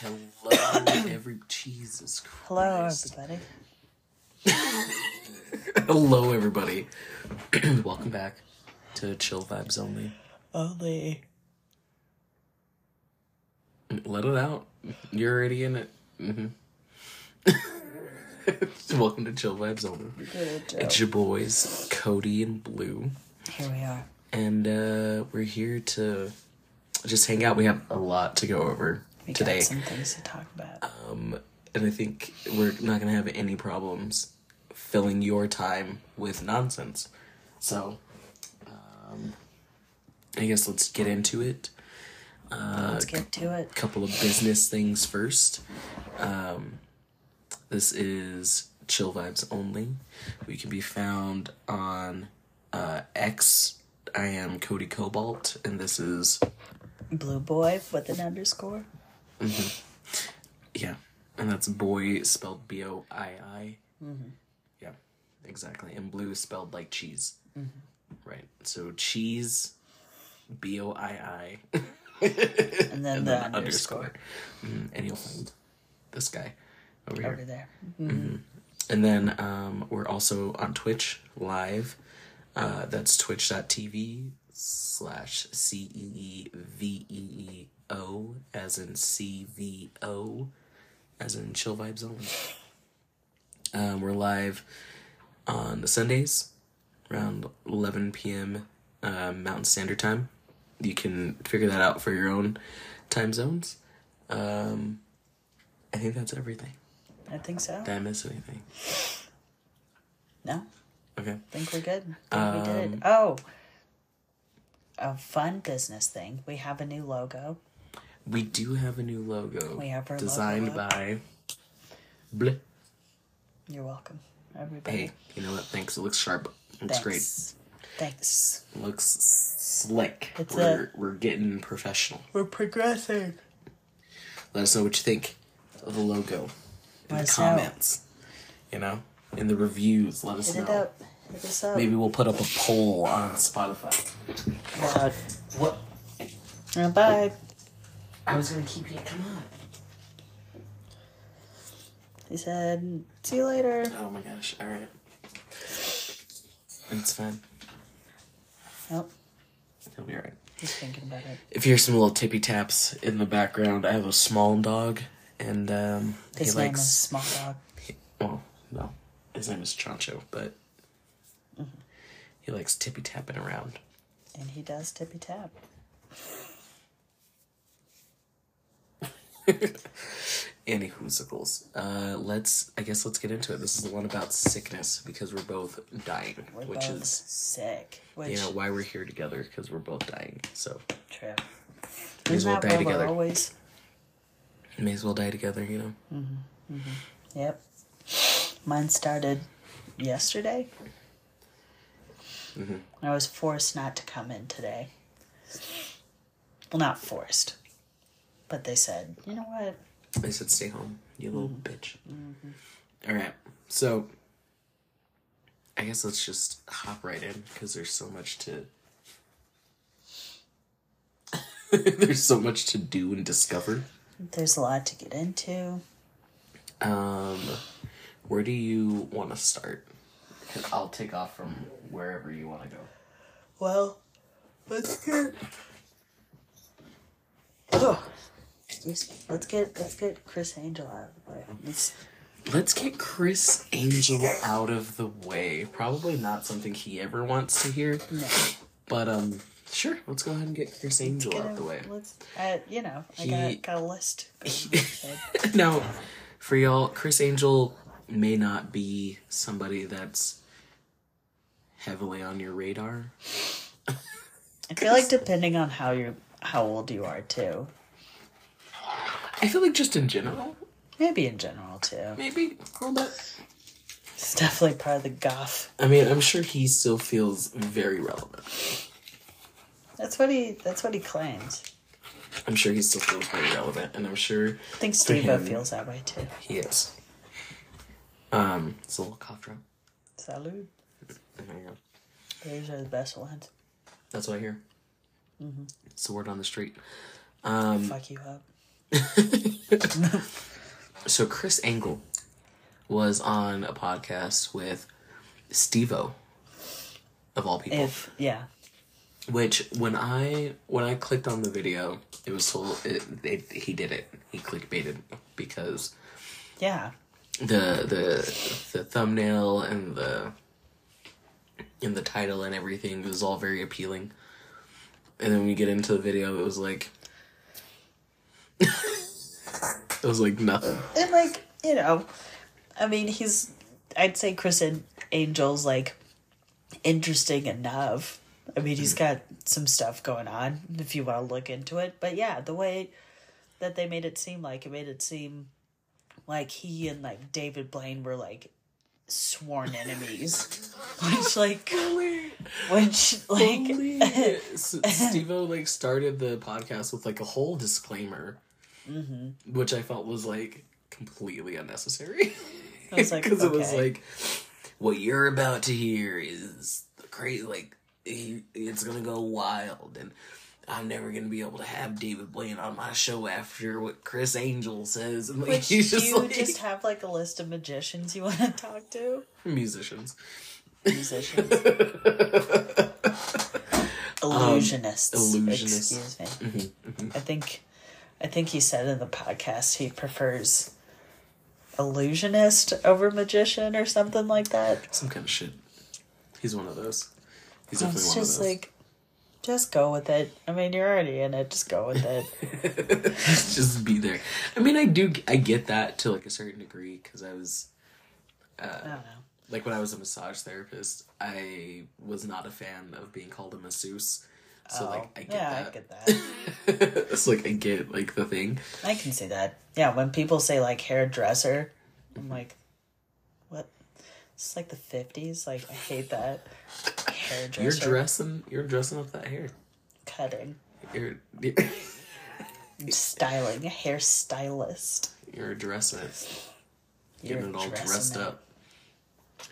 Hello, every Jesus Christ. Hello, everybody. Hello, everybody. Welcome back to Chill Vibes Only. Only. Let it out. You're already in it. hmm Welcome to Chill Vibes Only. Good It's your boys, Cody and Blue, Here we are. and uh, we're here to just hang out. We have a lot to go over We today. got some things to talk about. Um, and I think we're not gonna have any problems filling your time with nonsense. So, um, I guess let's get into it. Uh, Let's get to it. A couple of business things first. Um, this is Chill Vibes Only. We can be found on uh, X. I am Cody Cobalt, and this is Blue boy with an underscore. Yeah, and that's boy spelled B O I I. Yeah, exactly. And blue spelled like cheese. Right. So cheese, B O I I, And then and the then underscore, underscore. Mm, and you'll find this guy over over here. there. And then um, we're also on Twitch live. Uh, that's twitch.tv slash C E E V E E O, as in C V O, as in chill vibes only. Um, we're live on the Sundays around 11 p.m. Uh, Mountain Standard Time. You can figure that out for your own time zones. Um, I think that's everything. I think so. Did I miss anything? No, Okay. I think we're good. Think we Um, did. Oh, a fun business thing. We have a new logo. We do have a new logo. We have our logo designed up. by. Bleh. You're welcome, everybody. Hey, you know what? Thanks. It looks sharp. Looks great. Thanks. Thanks. Looks slick. It's we're we're getting professional. We're progressing. Let us know what you think of the logo in Let the us know. comments. You know, in the reviews. Let us Hit it know. up. Hit us up. Maybe we'll put up a poll on Spotify. Uh, What? uh, bye. I was gonna keep you. Come on. He said, "See you later." Oh my gosh! All right. It's fine. Nope. He'll be alright. He's thinking about it. If you hear some little tippy taps in the background, I have a small dog, and um, His he name likes. is Small Dog. Well, no, his name is Chancho, but Mm-hmm. he likes tippy tapping around. And he does tippy tap. Any hoosicles. Uh, let's. I guess let's get into it. This is the one about sickness because we're both dying, We're which both is sick. Which you know why we're here together because we're both dying. So true. may as well die together. always? May as well die together. You know. Yep. Mine started yesterday. Mm-hmm. I was forced not to come in today. Well, not forced, but they said, you know what? I said, "Stay home, you little Mm-hmm. bitch." All right, so I guess let's just hop right in because there's so much to. there's so much to do and discover. There's a lot to get into. Um, where do you want to start? I'll take off from wherever you want to go. Well, let's get. Oh, excuse me. Let's get let's get Criss Angel out of the way. Let's, Let's get Criss Angel out of the way. Probably not something he ever wants to hear, no, but um, sure. Let's go ahead and get Criss Angel get out of the way. Let's. Uh, you know, I He- got got a list. going in my head. now, for y'all, Criss Angel may not be somebody that's heavily on your radar. I feel like depending on how you're how old you are too. I feel like just in general, Maybe in general too. maybe a little bit. It's definitely part of the goth. I mean, I'm sure he still feels very relevant. That's what he. That's what he claims. I'm sure he still feels very relevant, and I'm sure I think Steve feels that way too. he is. Um, it's a little cough drop. Salud. There you go. Those are the best ones. That's what I hear. Mhm. It's the word on the street. Um, Fuck you up. so Criss Angel was on a podcast with Steve-O, of all people. If yeah, Which when I when I clicked on the video, it was told it, it, he did it. He clickbaited because yeah, the the the thumbnail and the and the title and everything was all very appealing. And then when we get into the video, it was like it was like nothing. and like you know, I mean, he's I'd say Chris and Angel's like interesting enough. I mean, he's mm-hmm. got some stuff going on if you want to look into it. But yeah, the way that they made it seem like it made it seem like he and like David Blaine were like sworn enemies, which like which like Steve-O like started the podcast with like a whole disclaimer, Mm-hmm. which I felt was like completely unnecessary. I was like, because it was like, what you're about to hear is crazy. Like, it's gonna go wild, and I'm never gonna be able to have David Blaine on my show after what Criss Angel says. And like, which do just you like just have like a list of magicians you want to talk to? musicians. musicians. Um, illusionists. illusionists. Excuse me. Mm-hmm, mm-hmm. I think I think he said in the podcast he prefers illusionist over magician or something like that. Some kind of shit. He's one of those. He's definitely one of just like just go with it. I mean, you're already in it. Just go with it. just be there. I mean, I do. I get that to like a certain degree because I was uh, I don't know. like when I was a massage therapist, I was not a fan of being called a masseuse. So like oh. I get Oh, yeah, that. I get that. it's like I get like the thing. I can see that. Yeah, when people say like hairdresser, I'm like, what? It's like the fifties. Like I hate that. Hairdresser. You're dressing. You're dressing up that hair. cutting, You're styling, a hairstylist. you're dressing it. You're Getting it all dressed up.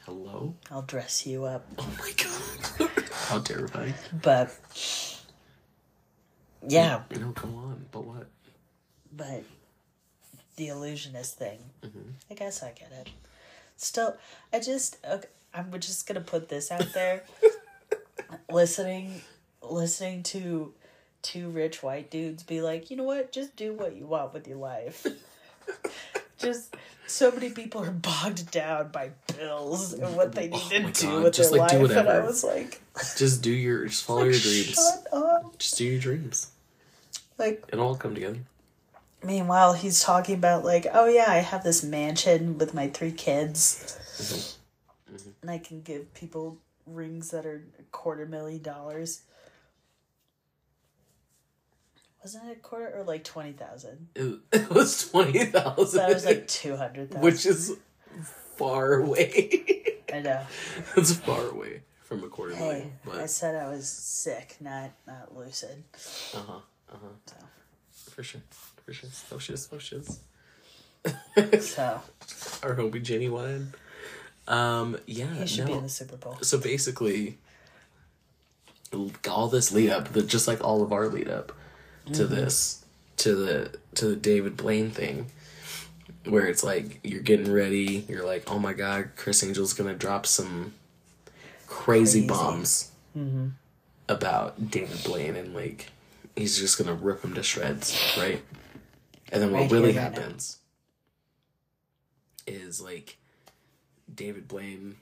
Hello. I'll dress you up. Oh my god. How terrifying. But yeah, You know, come on. But what? but the illusionist thing. Mm-hmm. I guess I get it. Still, I just okay, I'm just gonna put this out there. listening, listening to two rich white dudes be like, you know what? Just do what you want with your life. just so many people are bogged down by bills and what they need Oh to do God, with just, their like, do life, and I was like, Just do your. Just follow your dreams. Just do your dreams. Like It'll all come together. Meanwhile, he's talking about like, oh yeah, I have this mansion with my three kids, Mm-hmm. and I can give people rings that are a quarter million dollars. Wasn't it a quarter or like twenty thousand? It, it was twenty thousand. That was like two hundred thousand. which is far away. I know. It's far away from a quarter Hey, million. I said I was sick, not not lucid. uh huh, uh huh, So, for sure, for sure. Oh shiz, oh shiz. so Our homie Jenny genuine. Um, yeah, he should be in the Super Bowl. So basically, all this lead up, just like all of our lead up to Mm-hmm. this, to the to the David Blaine thing, where it's like you're getting ready, you're like, oh my god, Criss Angel's gonna drop some crazy, Crazy. bombs about David Blaine, and like he's just gonna rip him to shreds, right? And then what Right really right now. happens is like David Blaine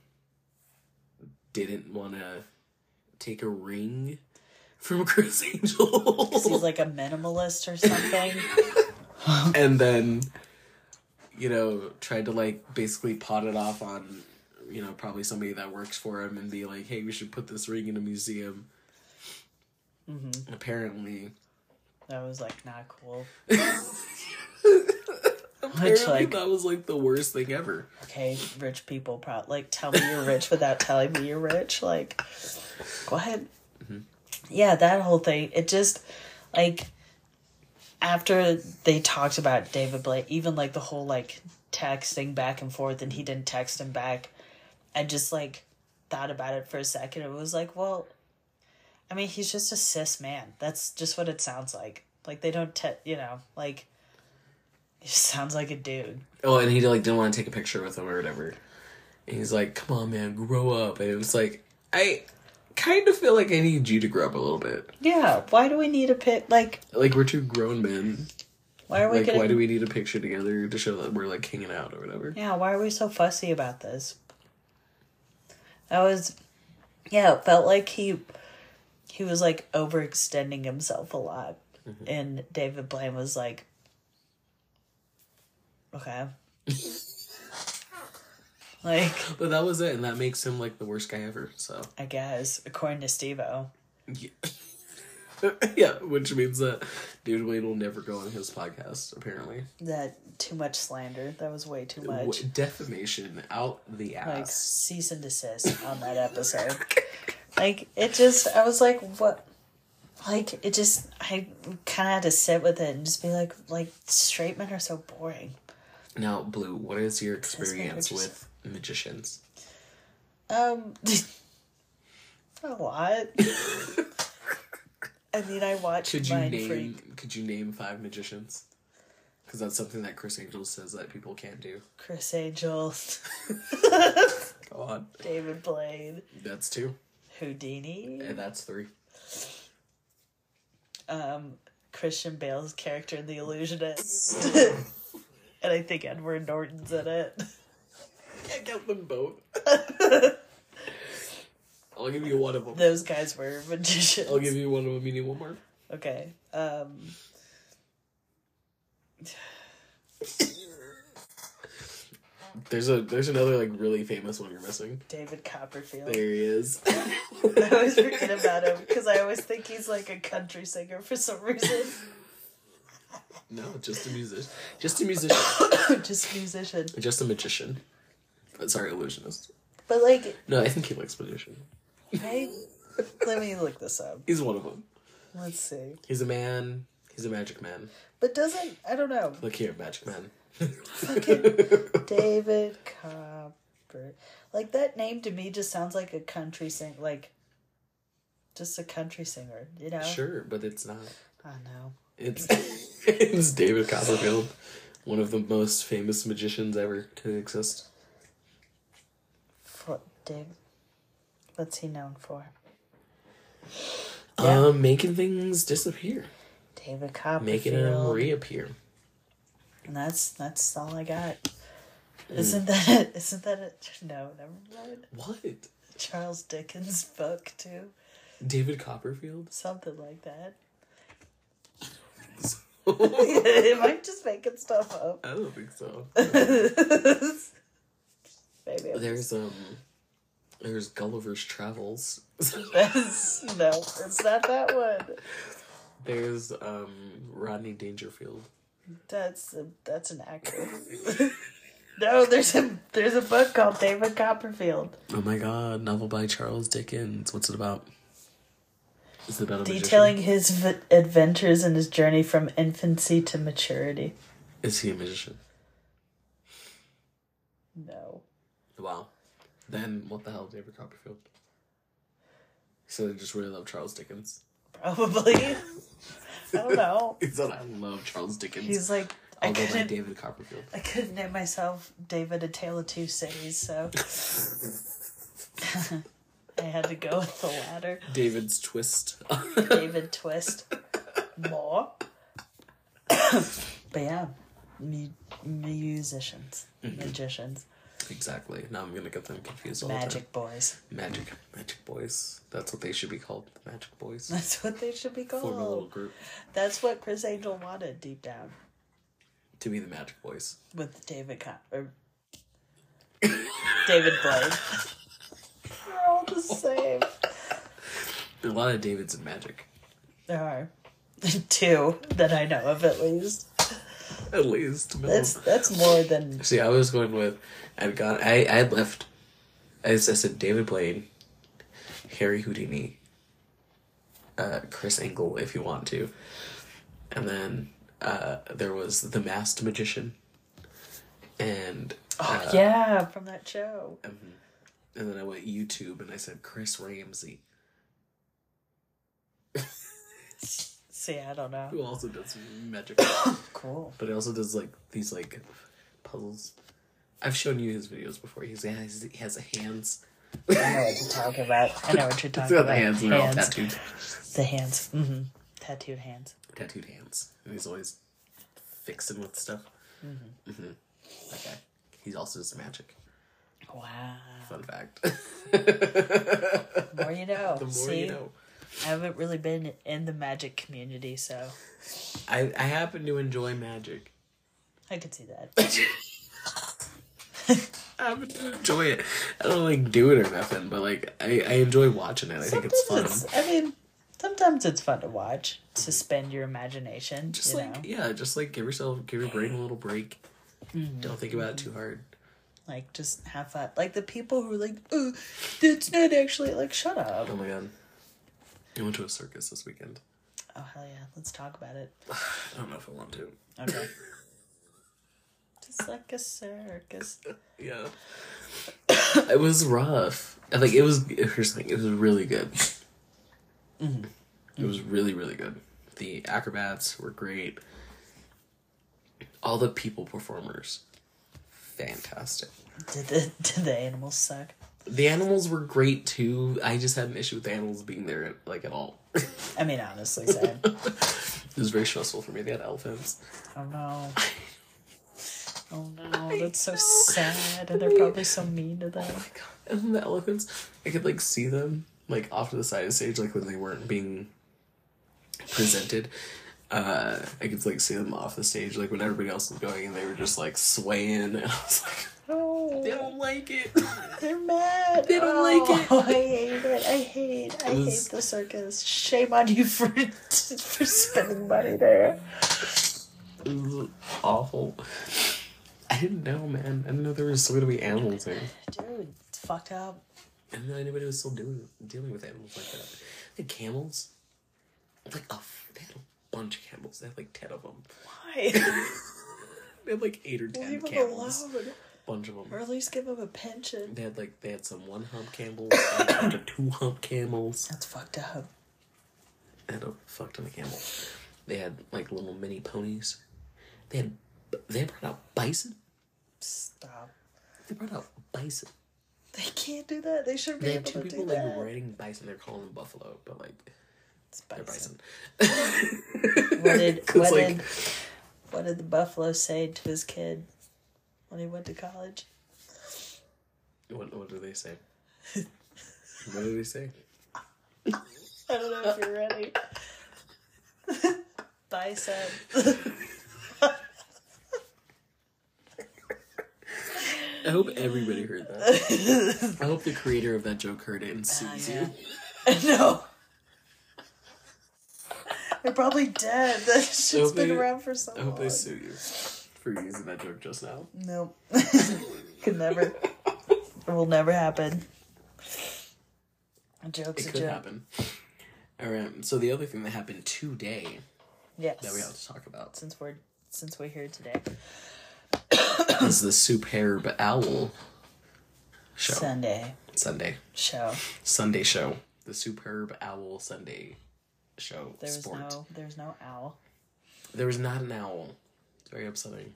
didn't want to take a ring from Criss Angel. He's like a minimalist or something. and then, you know, tried to like basically pot it off on, you know, probably somebody that works for him and be like, hey, we should put this ring in a museum. Mm-hmm. Apparently, that was like not cool. apparently like- that was like the worst thing ever. okay, rich people probably like tell me you're rich without telling me you're rich. Like, go ahead. Yeah, that whole thing. It just like after they talked about David Blaine, even like the whole like texting back and forth, and he didn't text him back. I just like thought about it for a second. It was like, well, I mean, he's just a cis man. That's just what it sounds like. Like they don't, te- you know, like He sounds like a dude. Oh, and he like didn't want to take a picture with him or whatever. And he's like, "Come on, man, grow up." And it was like, I kind of feel like I need you to grow up a little bit. Yeah, why do we need a pic? Like, Like we're two grown men. why are we Like, getting? why do we need a picture together to show that we're like hanging out or whatever? Yeah, why are we so fussy about this? That was, yeah, it felt like he, he was like overextending himself a lot, mm-hmm. and David Blaine was like, okay, like But that was it, and that makes him like the worst guy ever. So I guess according to Steve-O. yeah, yeah which means that David Blaine will never go on his podcast. Apparently, that too much slander. That was way too much. Defamation out the ass. like cease and desist on that episode. like it just, I was like, what? Like it just, I kind of had to sit with it and just be like, like straight men are so boring. Now, Blue, what is your experience with magicians? Um, a lot. I mean, I watched Could you Mind name? Freak, Could you name five magicians? Because that's something that Criss Angel says that people can't do. Criss Angel, Go on. David Blaine, That's two, Houdini, and that's three. um, Christian Bale's character in The Illusionist, and I think Edward Norton's in it. Count them both. I'll give you one of them. Those guys were magicians. I'll give you one of them. You need one more. Okay. Um. There's a there's another like really famous one you're missing. David Copperfield. There he is. I always forget about him because I always think he's like a country singer for some reason. no, just a musician. Just a musician. Just a musician. just a magician. Uh, Sorry, illusionist. But like, No, I think he likes magician. I let me look this up. He's one of them. Let's see. He's a man. He's a magic man. But doesn't I don't know. Look here, magic man. David Copper. Like that name to me just sounds like a country sing like just a country singer, you know? Sure, but it's not. I know. It's it's David Copperfield, one of the most famous magicians ever to exist. Dave what's he known for? Yeah. Um, making things disappear, David Copperfield. making them reappear. And that's that's all I got. Hmm. Isn't that it? Isn't that it? no, never mind. What? Charles Dickens book too. David Copperfield? Something like that. Am I just making stuff up? I don't think so. Maybe I'm There's um, there's Gulliver's Travels. No, it's not that one. there's um Rodney Dangerfield. That's a, that's an actor. no, there's a there's a book called David Copperfield, Oh my God! Novel by Charles Dickens. What's it about? Is it about a magician? detailing his v- adventures and his journey from infancy to maturity. Is he a magician? No, Wow. Then what the hell, David Copperfield? So they just really love Charles Dickens. probably. I don't know. He said, "I love Charles Dickens." He's like I by couldn't David Copperfield. I couldn't name myself David A Tale of Two Cities, so I had to go with the latter. David's twist. David Twist. More. but yeah, mu- musicians, mm-hmm. magicians, exactly. Now I'm gonna get them confused all magic boys. the time. Magic, magic boys. That's what they should be called. The Magic Boys. That's what they should be called. Form a little group That's what Criss Angel wanted deep down to be the Magic Boys. with David Co- or David Blaine. They're all the same. A lot of Davids in magic. There are two that I know of at least. At least. No. That's that's more than See, I was going with, I'd gone, I, I had left, I said David Blaine, Harry Houdini, uh, Criss Angel, if you want to, and then uh, there was the Masked Magician, and oh yeah from that show. um, and then I went YouTube and I said Chris Ramsay. See, I don't know. Who also does magic, Cool. but he also does like these like puzzles. I've shown you his videos before. He's, he has he has hands. I know what you're talking about. I know what you're He's talking about. the hands and they're all Hands. tattooed, The hands. Mm-hmm. Tattooed hands. tattooed hands, and he's always fixing with stuff. Mm-hmm. That guy. He also does magic. Wow. Fun fact. The more you know. the more See? you know. I haven't really been in the magic community, so I I happen to enjoy magic. I could see that. I happen to enjoy it. I don't like do it or nothing, but like I, I enjoy watching it. I think it's fun. It's- I mean, sometimes it's fun to watch. Suspend your imagination. just you like know? yeah, just like give yourself give your brain a little break. Mm-hmm. Don't think about it too hard. like just have fun. Like the people who are like, oh, that's not actually like, shut up. Oh my god. I went to a circus this weekend. Oh hell yeah, let's talk about it. I don't know if I want to. Okay. just like a circus. Yeah. it was rough. Like it was here's the thing, it was really good. Mm-hmm. It was really, really good. The acrobats were great. All the people performers, fantastic. Did the did the animals suck? The animals were great too. I just had an issue with the animals being there like at all. I mean, honestly, sad. It was very stressful for me. They had elephants. oh no. Oh no, that's so sad, and they're probably so mean to them. And the elephants, I could like see them like off to the side of the stage, like when they weren't being presented. Uh, I could like see them off the stage, like when everybody else was going, and they were just like swaying, and I was like, Oh, they don't like it. they're mad. They don't oh, like it. Oh, I hate it. I hate. I hate the circus. Shame on you for for spending money there. It was awful. I didn't know, man. I didn't know there was still gonna be animals there. Dude, it's fucked up. I didn't know anybody was still doing dealing with animals like that. They had camels. Like a, they had a bunch of camels. They had like ten of them. Why? They had like eight or ten Leave them camels. alone. Bunch of them. Or at least give them a pension. They had like they had some one hump camels, had a two hump camels, That's fucked up. they had a fuck ton of camels. They had like little mini ponies. They had they brought out bison. Stop. They brought out bison. They can't do that. They should be They had able two to people do like that. riding bison. They're calling them buffalo, but like It's they're bison. bison. What did 'Cause, what like, did what did the buffalo say to his kid when he went to college? What what do they say? what do they say? I don't know if you're ready. Bison. I hope everybody heard that. I hope the creator of that joke heard it and ah, sues yeah. you. no. They're probably dead. That shit's been they- around for so long. I hope they sue you for using that joke just now. Nope. Could never. It will never happen. A joke's It a could joke. happen. Alright, so the other thing that happened today Yes. that we have to talk about Since we're since we're here today. is the Superb Owl show. Sunday Sunday. show. Sunday show. The Superb Owl Sunday show. There was sport. no there's no owl. There was not an owl. Very upsetting.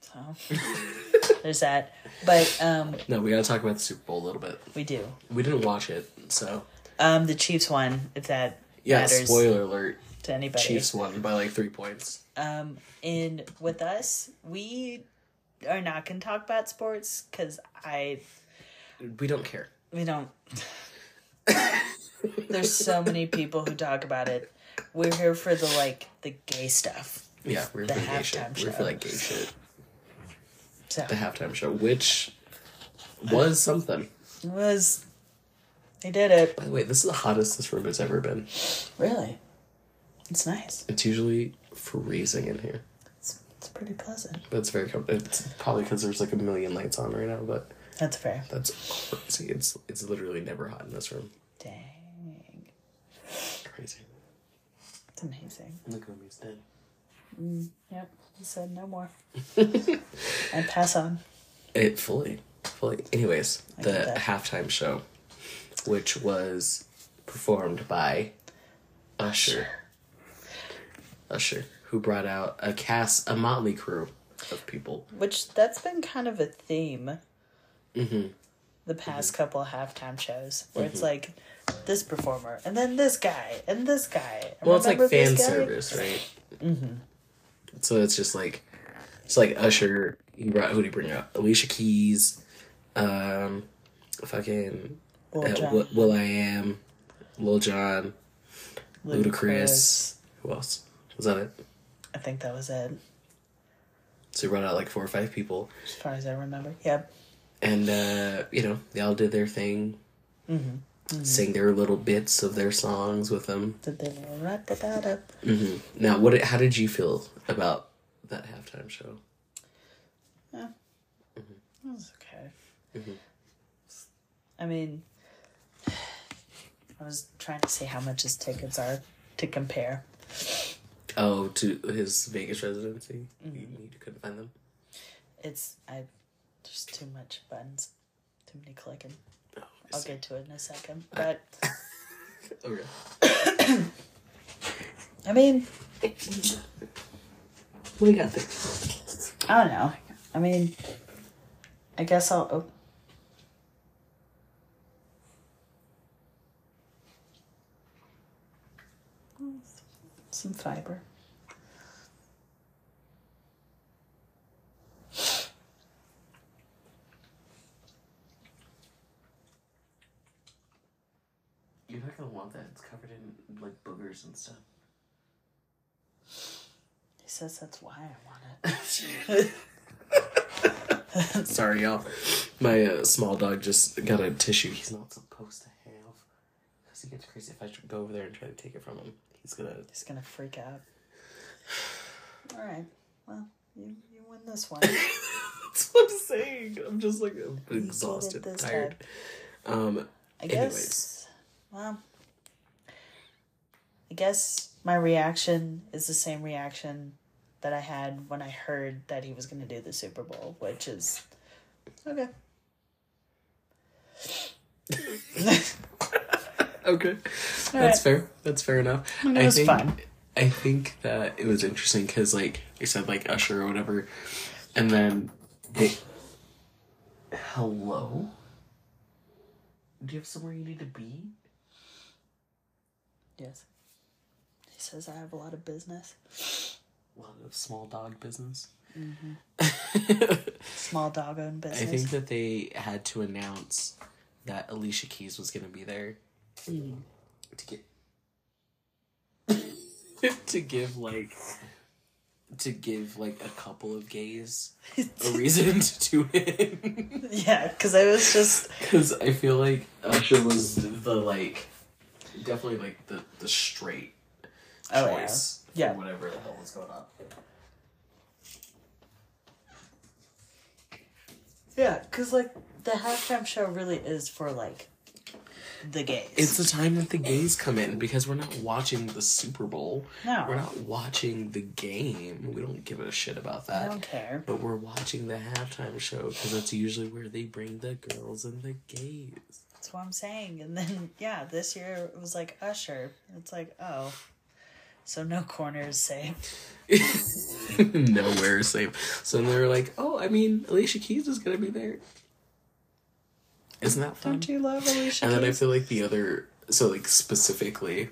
So there's that. But um No, we gotta talk about the Super Bowl a little bit. we do. We didn't watch it, so Um the Chiefs won, if that yeah. matters Spoiler alert: to anybody. Chiefs won by like three points. Um and with us, we are not gonna talk about sports because I We don't care. we don't there's so many people who talk about it. We're here for the like the gay stuff. Yeah, we're The for gay shit. halftime We're for show. like gay shit. So The halftime show, which was something. it was they did it. By the way, this is the hottest this room has ever been. Really. It's nice. It's usually freezing in here, It's, it's pretty pleasant. but it's very. com- It's probably because there's like a million lights on right now, but That's fair. that's crazy. It's it's literally never hot in this room. Dang. Crazy. It's amazing. Look at him, he's dead. Yep. He said no more. and pass on. It fully, fully. Anyways, the halftime show, which was performed by Usher. Usher, who brought out a cast, a motley crew of people. Which that's been kind of a theme Mm-hmm. the past couple of halftime shows where it's like this performer and then this guy and this guy. And Well, it's like fan service, right? Mm-hmm. So it's just like, it's like Usher. He brought who did he bring out? Alicia Keys, um, fucking Lil uh. Will, Will I Am, Lil Jon, Ludacris. Who else? Was that it? I think that was it, So he brought out like four or five people, as far as I remember. Yep. and uh, you know they all did their thing, Mm-hmm. Sang their little bits of their songs with them. Did they rat-da-da-da. hmm Now, what? How did you feel about that halftime show? Yeah. It was okay. Mhm. I mean, I was trying to see how much his tickets are to compare. Oh, to his Vegas residency, you, you couldn't find them. It's I there's too much buttons, too many clicking. I'll get to it in a second. But Okay. I mean, we got there? I don't know. I mean, I guess I'll. Oh. Some fiber. You're not gonna want that. It's covered in like boogers and stuff. He says that's why I want it. Sorry, y'all. My uh, small dog just got a tissue he's not supposed to have. Because he gets crazy if I go over there and try to take it from him. He's gonna. He's gonna freak out. All right. Well, you you win this one. That's what I'm saying. I'm just like I'm exhausted, tired. Um, I guess. Well, I guess my reaction is the same reaction that I had when I heard that he was going to do the Super Bowl, which is okay. okay, that's right. fair. That's fair enough. it I was think, fun. I think that it was interesting because, like you said, like Usher or whatever, and then it. Hello. Do you have somewhere you need to be? Yes. Says I have a lot of business. A lot of small dog business. Mm-hmm. Small dog owned business. I think that they had to announce that Alicia Keys was going to be there mm. to get to give like to give like a couple of gays a reason to tune in yeah, because I was just. because I feel like Usher was the like definitely like the the straight Oh, yeah. choice Yeah. for whatever the hell was going on. Yeah, because, like, the halftime show really is for, like, the gays. It's the time that the gays come in because we're not watching the Super Bowl. No. We're not watching the game. We don't give a shit about I that. don't care. But we're watching the halftime show because that's usually where they bring the girls and the gays. That's what I'm saying. And then, yeah, this year it was like Usher. It's like, oh. So no corner is safe. Nowhere is safe. So they were like, oh, I mean, Alicia Keys is going to be there. Isn't that fun? Don't you love Alicia And then I Keys? feel like the other, so like specifically,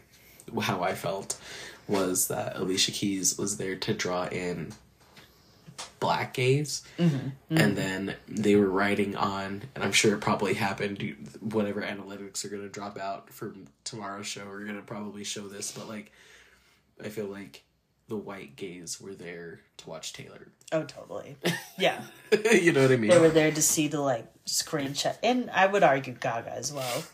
how I felt was that Alicia Keys was there to draw in black gays, mm-hmm. Mm-hmm. and then they were writing on, and I'm sure it probably happened. Whatever analytics are gonna drop out from tomorrow's show are gonna probably show this, but like, I feel like the white gays were there to watch Taylor. Oh, totally. Yeah. you know what I mean? they were there to see the, like, screenshot. And I would argue Gaga as well.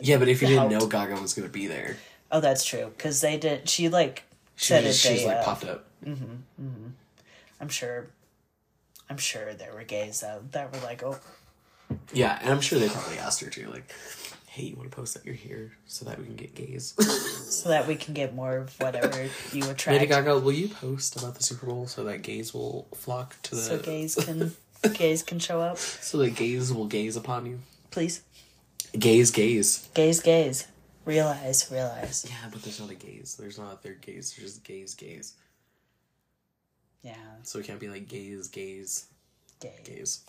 yeah, but if you didn't know. Gaga was gonna be there, Oh, that's true. Because they did. She, like, she said was, it. she's like uh, popped up. I'm sure. I'm sure there were gays though that were like, oh, Yeah, and I'm sure they probably asked her too, like, "Hey, you want to post that you're here so that we can get gays?" so that we can get more of whatever you attract. Lady. Gaga, will you post about the Super Bowl so that gays will flock to the So gays can gays can show up, so that gays will gaze upon you? please. Gaze, gaze. Gaze, gaze. Realize, realize. Yeah, but there's not a gaze. There's not a third gaze. There's just gaze, gaze. Yeah, So it can't be like gaze, gaze, gay. gaze.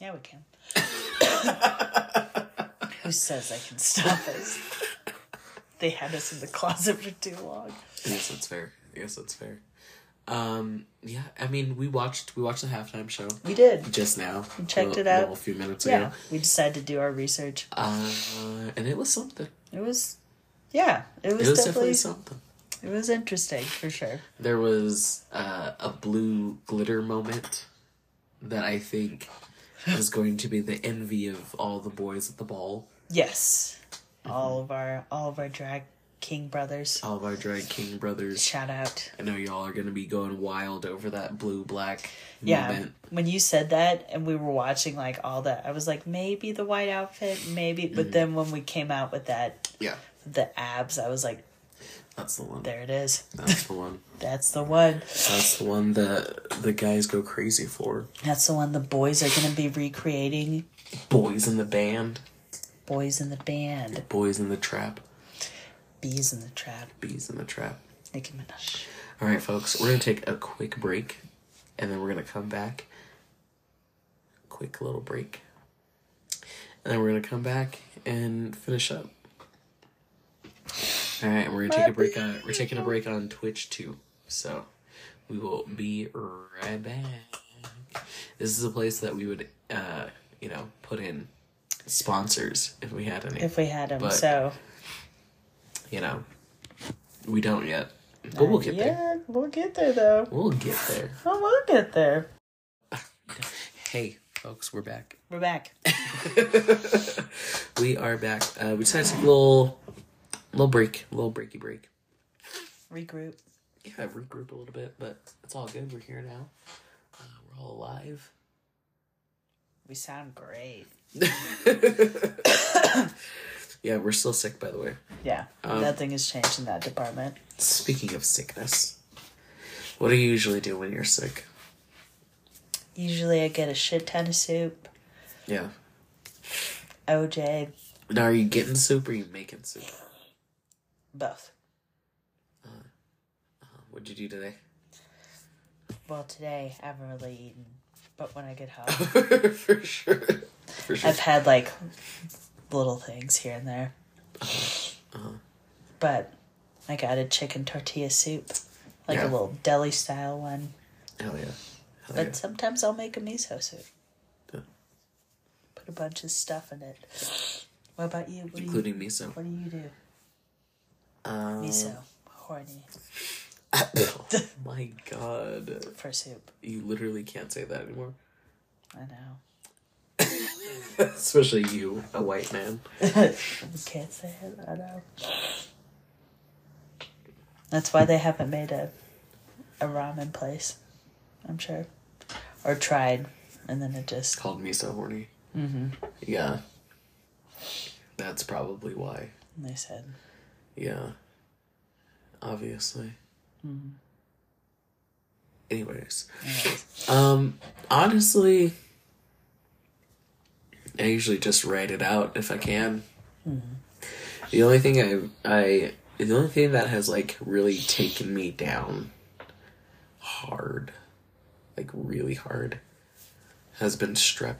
Yeah, we can. Who says I can stop us? They had us in the closet for too long. I guess that's fair. I guess that's fair. Um, yeah, I mean, we watched we watched the halftime show We did. just now. checked a, it out. a few minutes Yeah, ago. we decided to do our research. Uh, and it was something. It was, yeah, it was, It was definitely, definitely something. it was interesting for sure. There was uh, a blue glitter moment that I think is going to be the envy of all the boys at the ball. Yes, Mm-hmm. all of our all of our drag king brothers. All of our drag king brothers. Shout out. I know y'all are gonna be going wild over that blue black Yeah, when you said that and we were watching like all that, I was like maybe the white outfit, maybe. But then when we came out with that Yeah, the abs, I was like, that's the one. there it is. That's the one. That's the one. That's the one that the guys go crazy for. That's the one the boys are going to be recreating. Boys in the band, Boys in the band. boys in the trap, Bees in the trap. bees in the trap. Nicki Minaj. All right, folks, we're gonna take a quick break, and then we're gonna come back. Quick little break, and then we're gonna come back and finish up. All right, and we're gonna take a break on. We're taking a break on Twitch too, so we will be right back. This is a place that we would, uh, you know, put in sponsors if we had any. If we had them, But- so. you know, we don't yet, but we'll get yeah, there. we'll get there though. We'll get there. Oh, we'll get there. Hey, folks, we're back. We're back. we are back. Uh, we decided to take a little, little break, a little breaky break. Regroup. Yeah, regroup a little bit, but it's all good. We're here now. Uh, we're all alive. We sound great. yeah, we're still sick, by the way. Yeah, Um, nothing has changed in that department. Speaking of sickness, what do you usually do when you're sick? Usually I get a shit ton of soup, Yeah. OJ, Now, are you getting soup or are you making soup? both. What'd you do today? Well, today I haven't really eaten, but when I get home, For sure. For sure. I've had like little things here and there. Uh-huh. But I got a chicken tortilla soup, like Yeah. a little deli style one. Hell yeah. Hell But yeah. sometimes I'll make a miso soup. Yeah. Put a bunch of stuff in it. What about you? What do you, Including miso. what do you do? Um, Miso, horny my god. for soup. You literally can't say that anymore. I know. Especially you, a white man. You can't say it. I know. That's why they haven't made a a ramen place. I'm sure, or tried, and then it just Called me so horny. Mm-hmm. Yeah. That's probably why. they said Yeah. Obviously. Hmm. Anyways. anyways. Um, honestly, I usually just write it out if I can. Hmm. The only thing I, I, the only thing that has like really taken me down hard, like really hard, has been strep.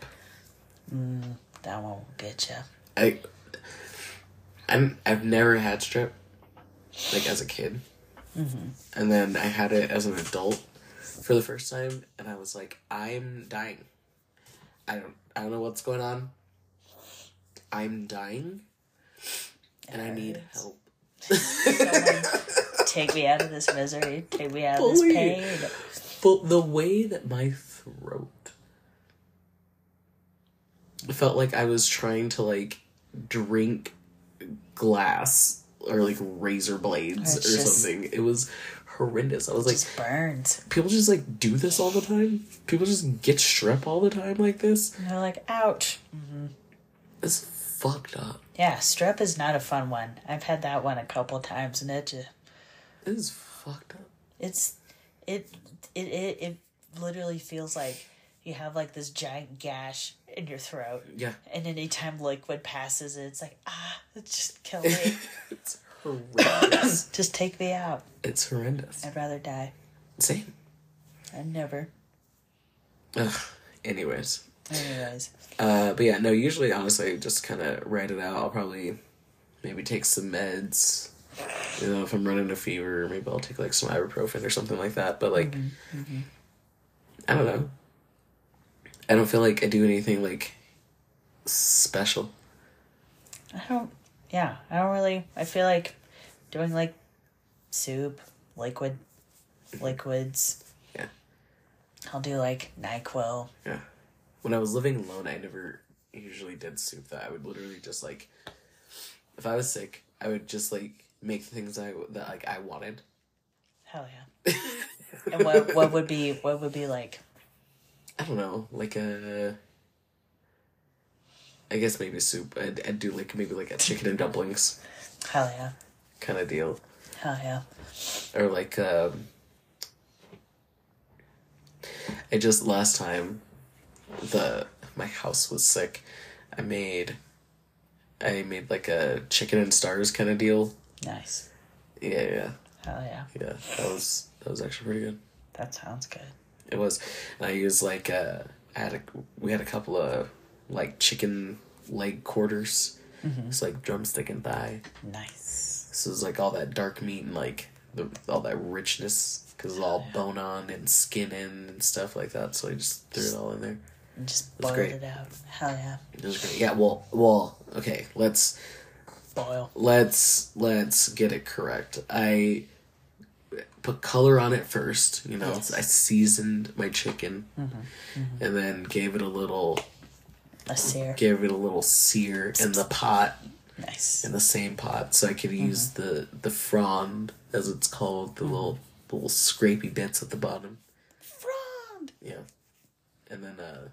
Hmm, that one will get you. I, I'm, I've never had strep, like as a kid, Mm-hmm. and then I had it as an adult for the first time, and I was like, I'm dying. I don't, I don't know what's going on. I'm dying, and I need help. Take me out of this misery. Take me out of this pain. But the way that my throat felt like I was trying to like drink glass or like razor blades It's or just- something. It was horrendous. I was like, burns. people just like do this all the time. People just get strep all the time like this. And they're like, ouch. Mm-hmm. It's fucked up. Yeah, strep is not a fun one. I've had that one a couple times, and it just It is fucked up. it's it it it, it literally feels like you have like this giant gash in your throat Yeah. and anytime liquid passes it it's like ah it's Just kill me. it's horrendous. Just take me out. it's horrendous. I'd rather die. Same. I'd never. Ugh. Anyways. Anyways. Uh, but yeah, no, usually, honestly, just kind of write it out. I'll probably maybe take some meds. You know, if I'm running a fever, maybe I'll take like some ibuprofen or something like that. But like, I don't know. I don't feel like I do anything like special. I don't. Yeah, I don't really. I feel like doing like soup, liquid, liquids. Yeah. I'll do like Nyquil. Yeah. When I was living alone, I never usually did soup. That I would literally just like, if I was sick, I would just like make the things I that like I wanted. Hell yeah. and what what would be what would be like? I don't know, like a. I guess maybe soup. I'd, I'd do like maybe like a chicken and dumplings Hell yeah. kind of deal, Hell yeah. or like um. I just last time, the my house was sick. I made. I made like a chicken and stars kind of deal. Nice. Yeah, yeah, Hell yeah. yeah. That was that was actually pretty good. That sounds good. It was. And I used like uh, I had a we had a couple of like chicken leg quarters. It's like drumstick and thigh. Nice. So it's like all that dark meat and like the all that richness because it's all bone on and skin in and stuff like that. So I just threw it all in there. And just boiled great. it out. Hell yeah. It was great. Yeah. Well. Well. Okay. Let's Boil. let's let's get it correct. I put color on it first. You know, Yes. I seasoned my chicken, mm-hmm, mm-hmm. and then gave it a little A sear. gave it a little sear in the pot Nice. in the same pot, so I could mm-hmm. use the the frond as it's called, the little little scrapey bits at the bottom. Frond. Yeah, and then uh,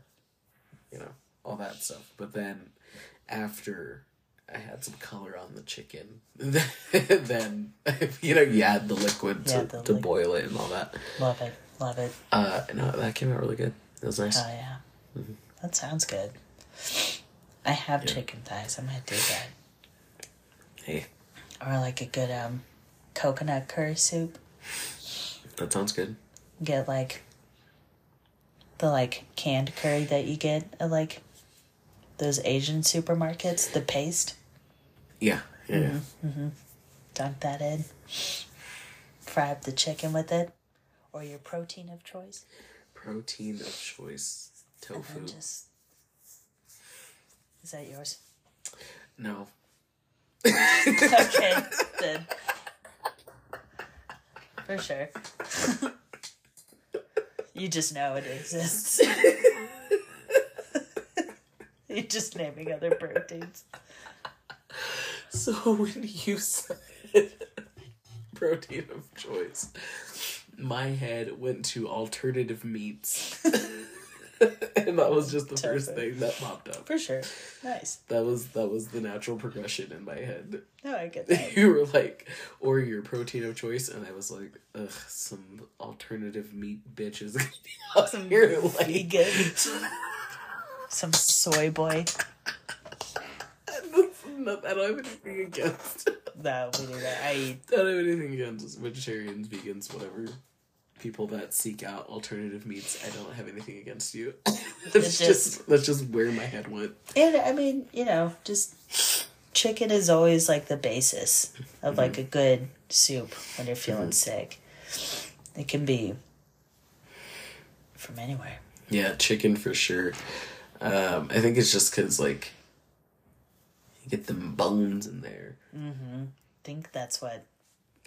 you know all that stuff. But then after I had some color on the chicken, then you know you add the liquid to, Yeah, the to liquid. boil it and all that. Love it. Love it. Uh, no, that came out really good. It was nice. Hell yeah. That sounds good. I have chicken thighs. I might do that. Hey, Or like a good um coconut curry soup. that sounds good. Get like the like canned curry that you get at like those Asian supermarkets, the paste. Yeah, yeah. yeah. Mm-hmm, mm-hmm. Dunk that in. Fry up the chicken with it. Or your protein of choice. Protein of choice tofu. just Is that yours? No, okay, then. For sure. you just know it exists. You're just naming other proteins. So when you said protein of choice, my head went to alternative meats. and that was just the first thing that popped up. For sure. Nice. That was that was the natural progression in my head. No, I get that. You were like, or your protein of choice, and I was like, ugh, some alternative meat bitches Some here like Vegan. Some soy boy. Not- I don't have anything against. No, we do that. I. I don't have anything against vegetarians, vegans, whatever. People that seek out alternative meats, I don't have anything against you. that's just- just that's just where my head went. And I mean, you know, just chicken is always like the basis of like a good soup when you're feeling sick. It can be from anywhere. Yeah, chicken for sure. Um, I think it's just because like get them bones in there, I think that's what.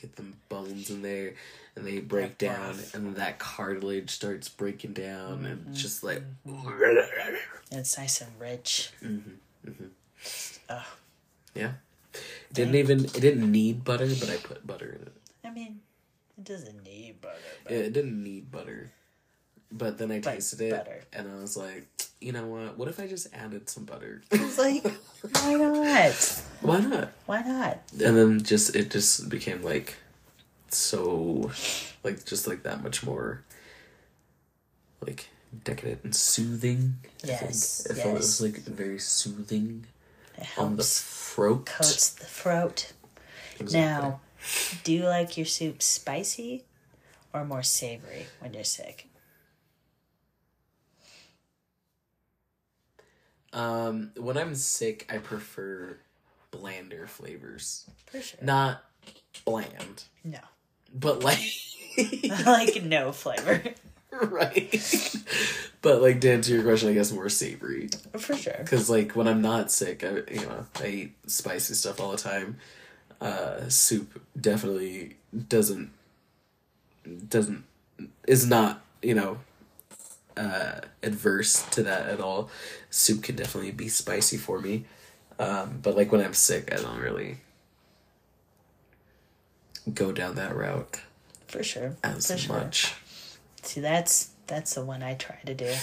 get them bones in there, and they break down, and that cartilage starts breaking down, and mm-hmm. just like. It's nice and rich. Mm-hmm. Yeah. Didn't even it didn't need butter, but I put butter in it. I mean, it doesn't need butter, but It didn't need butter. But then I But tasted it and I was like, you know what? What if I just added some butter? it's like, why not? Why not? Why not? And then just it just became like so like just like that much more like decadent and soothing. I Yes, think. I felt it yes. was like very soothing. It on the throat. coats the throat. Exactly. Now, do you like your soup spicy or more savory when you're sick? Um, when I'm sick, I prefer blander flavors. For sure. Not bland, No. but like like no flavor. right. but like to answer your question, I guess more savory. For sure. Because like when I'm not sick, I you know I eat spicy stuff all the time. Uh, soup definitely doesn't doesn't is not you know uh, adverse to that at all. Soup can definitely be spicy for me, um, but like when I'm sick, I don't really go down that route For sure. as For sure. much. See, that's that's the one I try to do.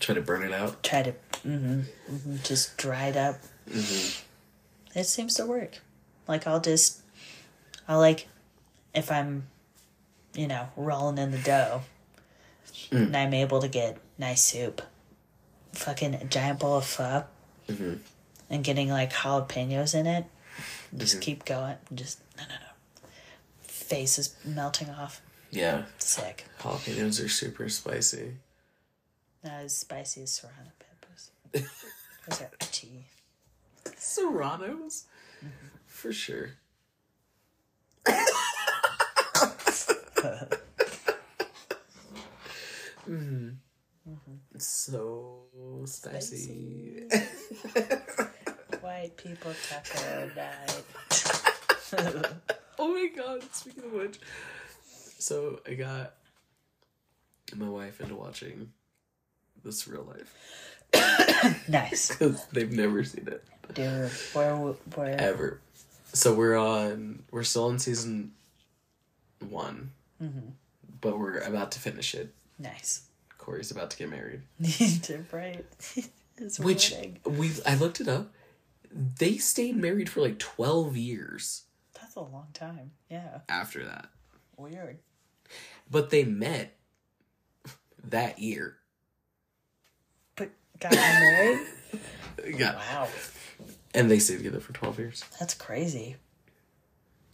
Try to burn it out. Try to hmm hmm just dry it up. It seems to work. Like I'll just, I'll like, if I'm, you know, rolling in the dough, Mm. and I'm able to get nice soup, fucking a giant bowl of pho, mm-hmm. and getting like jalapenos in it. Just mm-hmm. keep going. Just no, no, no. Face is melting off. Yeah, Sick. jalapenos are super spicy. Not as spicy as serrano peppers. Those are tea. Serranos? Mm-hmm. For sure. mm. So spicy. White people taco night. oh my god, speaking of which. So I got my wife into watching The Surreal Life. nice. Because they've never seen it. Dude, where, where, ever. So we're on. We're still in season one, but we're about to finish it. Nice. Corey's about to get married. They're it's Which wedding. we I looked it up. They stayed married for like twelve years That's a long time. Yeah. after that, Weird. but they met that year. But got married? Yeah, Wow. and they stayed together for twelve years. That's crazy.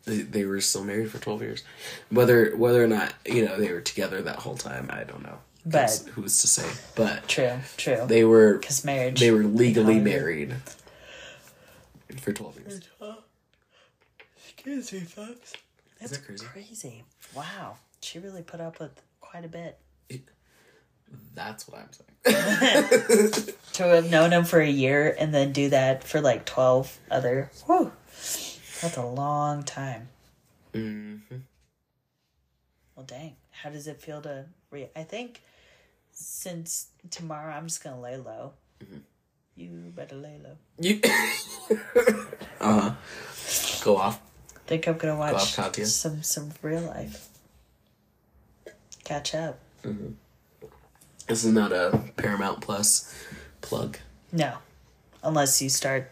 They, they were still married for twelve years. Whether whether or not you know they were together that whole time, I don't know. But- who's to say? But True, true. they were Because marriage. They were legally Economy. married for 12 years. Excuse me, folks. That's that crazy? crazy. Wow. She really put up with quite a bit. That's what I'm saying. To have known him for a year and then do that for like 12 other. Whew. That's a long time. hmm Well, dang. How does it feel to re? I think since tomorrow I'm just gonna lay low. You better lay low. You. uh huh. Go off. think I'm gonna watch off, some some real life. Catch up. This is not a Paramount Plus plug. No, unless you start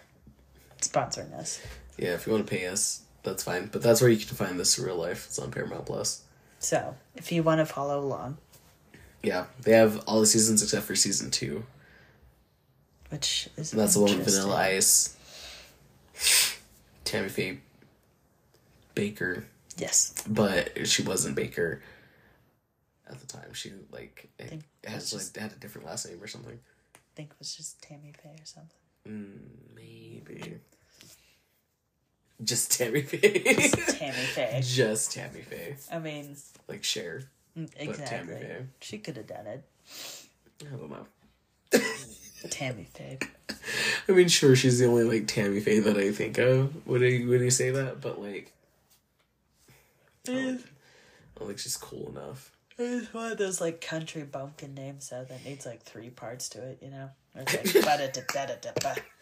sponsoring us. Yeah, if you want to pay us, that's fine. But that's where you can find The Surreal Life. It's on Paramount Plus. So if you want to follow along, Yeah, they have all the seasons except for season two. which is And that's the one with. Vanilla Ice, Tammy Faye Bakker, Yes, but she wasn't Bakker at the time. She like think has like just- had a different last name or something. I think it was just Tammy Faye or something. Mm, maybe. Just Tammy Faye. Tammy Faye. Just Tammy Faye. I mean, Like Cher. mm, Tammy exactly. She could have done it. I don't know. Tammy Faye. I mean, sure, she's the only like Tammy Faye that I think of when I when you say that, but like, I don't, I don't think she's cool enough. It's one of those like country bumpkin names though that needs like three parts to it, you know? It's like.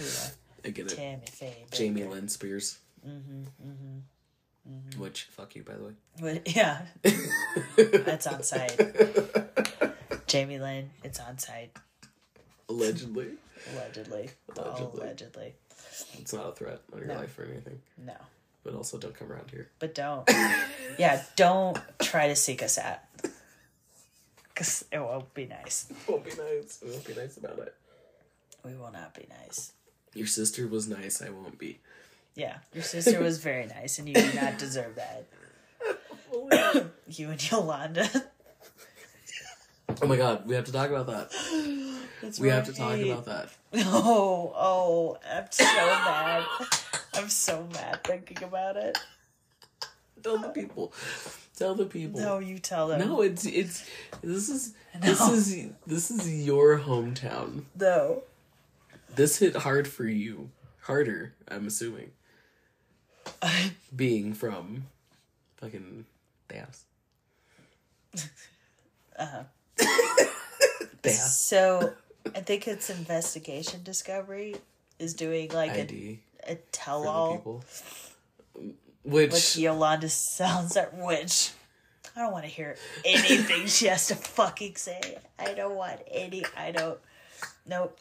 Yeah, I get it. Tammy Faye. Jamie. Lynn Spears. Mm-hmm, mm-hmm. Which fuck you, by the way. Yeah, it's on site. Jamie Lynn, it's on site. Allegedly, Allegedly. All Allegedly. allegedly. it's not a threat on your No. life or anything. No. But also, don't come around here. But don't. yeah, don't try to seek us out. Because it won't be nice. Won't be nice. We won't be nice about it. We will not be nice. Your sister was nice. I won't be. Yeah, your sister was very nice, and you do not deserve that. you and Yolanda. Oh my god, we have to talk about that. That's We have to talk about that. Oh, oh, I'm so mad. I'm so mad thinking about it. Tell the people. Tell the people. No, you tell them. No, it's it's this is this is this is your hometown. No. This hit hard for you. Harder, I'm assuming. Being from fucking Dallas. Uh-huh. Dallas. So, I think it's Investigation Discovery is doing like a, ID a the tell-all, people. Which which Yolanda sounds at which. I don't want to hear anything she has to fucking say. I don't want any. I don't. Nope.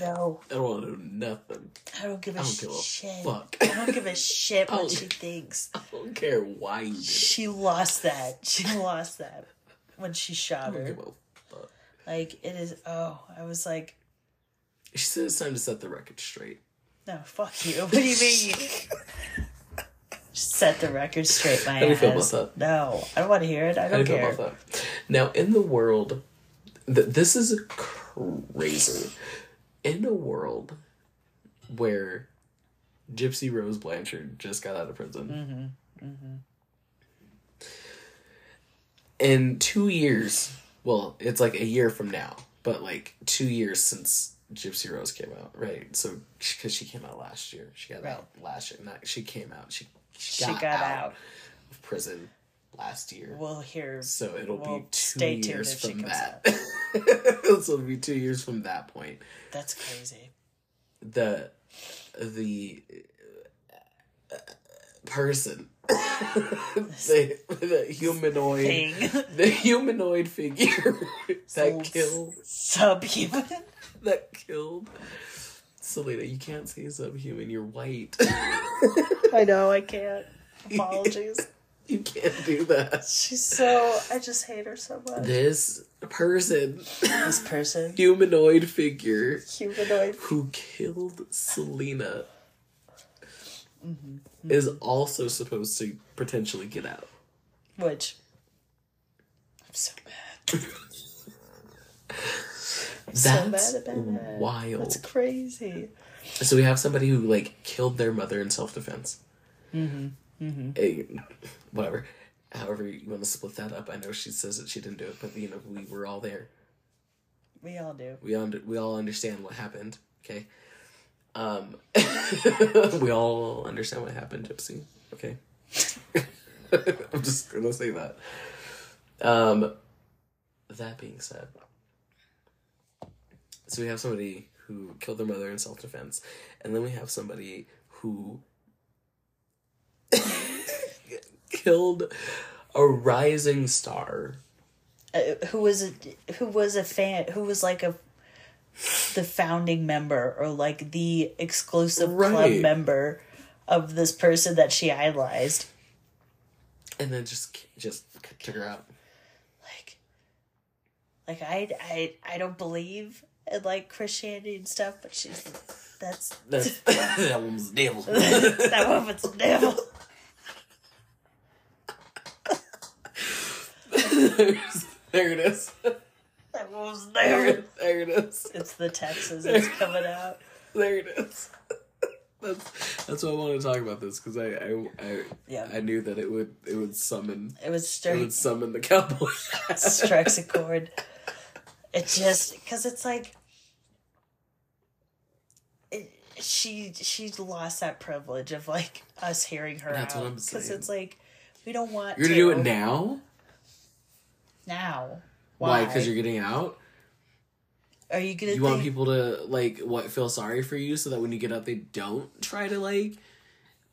No. I don't want to do nothing. I don't give a I don't give a shit. fuck. I don't give a shit what she thinks. I don't care why you did it. She lost that. She lost that when she I shot don't her. give a fuck. Like it is. Oh, I was like, She said it's time to set the record straight. no, fuck you. What do you mean? Set the record straight, my How do you feel about that? No, I don't want to hear it. I How do don't feel care. about that? Now, in the world, th- this is crazy. In a world where Gypsy Rose Blanchard just got out of prison, mm-hmm. Mm-hmm. in two years, well, it's like a year from now, but like two years since Gypsy Rose came out, right? So, because she came out last year, she got Right. out last year. Not she came out. She she She got, got out, out. of prison last year. We'll hear. So it'll Well, be two years from that. so it'll be two years from that point. That's crazy. The the uh, person, the, the humanoid, Thing. the humanoid figure that killed Subhuman. that killed Selena. You can't say subhuman. You're white. I know. I can't. Apologies. you can't do that. She's so. I just hate her so much. This person, This person, humanoid figure, humanoid. who killed Selena Mm-hmm. is also supposed to potentially get out. Which I'm so mad. That's so mad about wild. That's crazy. So we have somebody who like killed their mother in self defense. Mm-hmm. Mm-hmm. whatever. However you want to split that up. I know she says that she didn't do it, but you know we were all there. We all do. We under we all understand what happened. Okay. Um, we all understand what happened, Gypsy. Okay. I'm just gonna say that. Um, that being said, so we have somebody who killed their mother in self defense, and then we have somebody who killed a rising star. Uh, who was a who was a fan? Who was like a the founding member or like the exclusive club member of this person that she idolized? and then just just took her out. Like, like I I I don't believe in like Christianity and stuff, but she's that's That's, that the devil. that woman's devil. there it is. That a There, there it is. It's the Texas that's coming out. There it is. That's that's why I wanted to talk about this because I I, I Yeah. I knew that it would it would summon It was it would summon the cowboy. strikes a chord. It just because it's like it, she she lost that privilege of like us hearing her That's out what I'm because it's like we don't want You're to gonna do it now? Now, Why? Because you're getting out. are you gonna You think, want people to like what feel sorry for you so that when you get out they don't try to like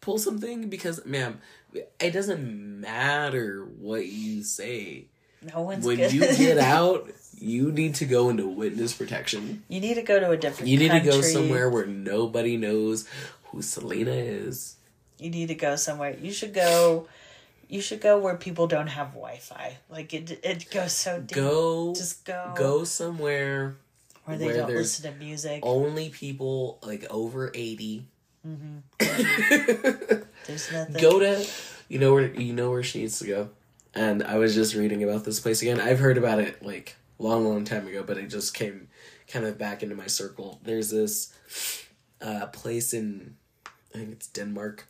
pull something because ma'am it doesn't matter what you say no one's when good. you get out you need to go into witness protection you need to go to a different. you need to go somewhere where nobody knows who selena is You need to go somewhere. You should go. You should go where people don't have Wi-Fi. Like it, it goes so deep. go Just go. go somewhere Where they where don't listen to music. only people like over 80 There's nothing. go to you know where you know where she needs to go and i was just reading about this place again i've heard about it like long long time ago but it just came kind of back into my circle there's this uh place in i think it's denmark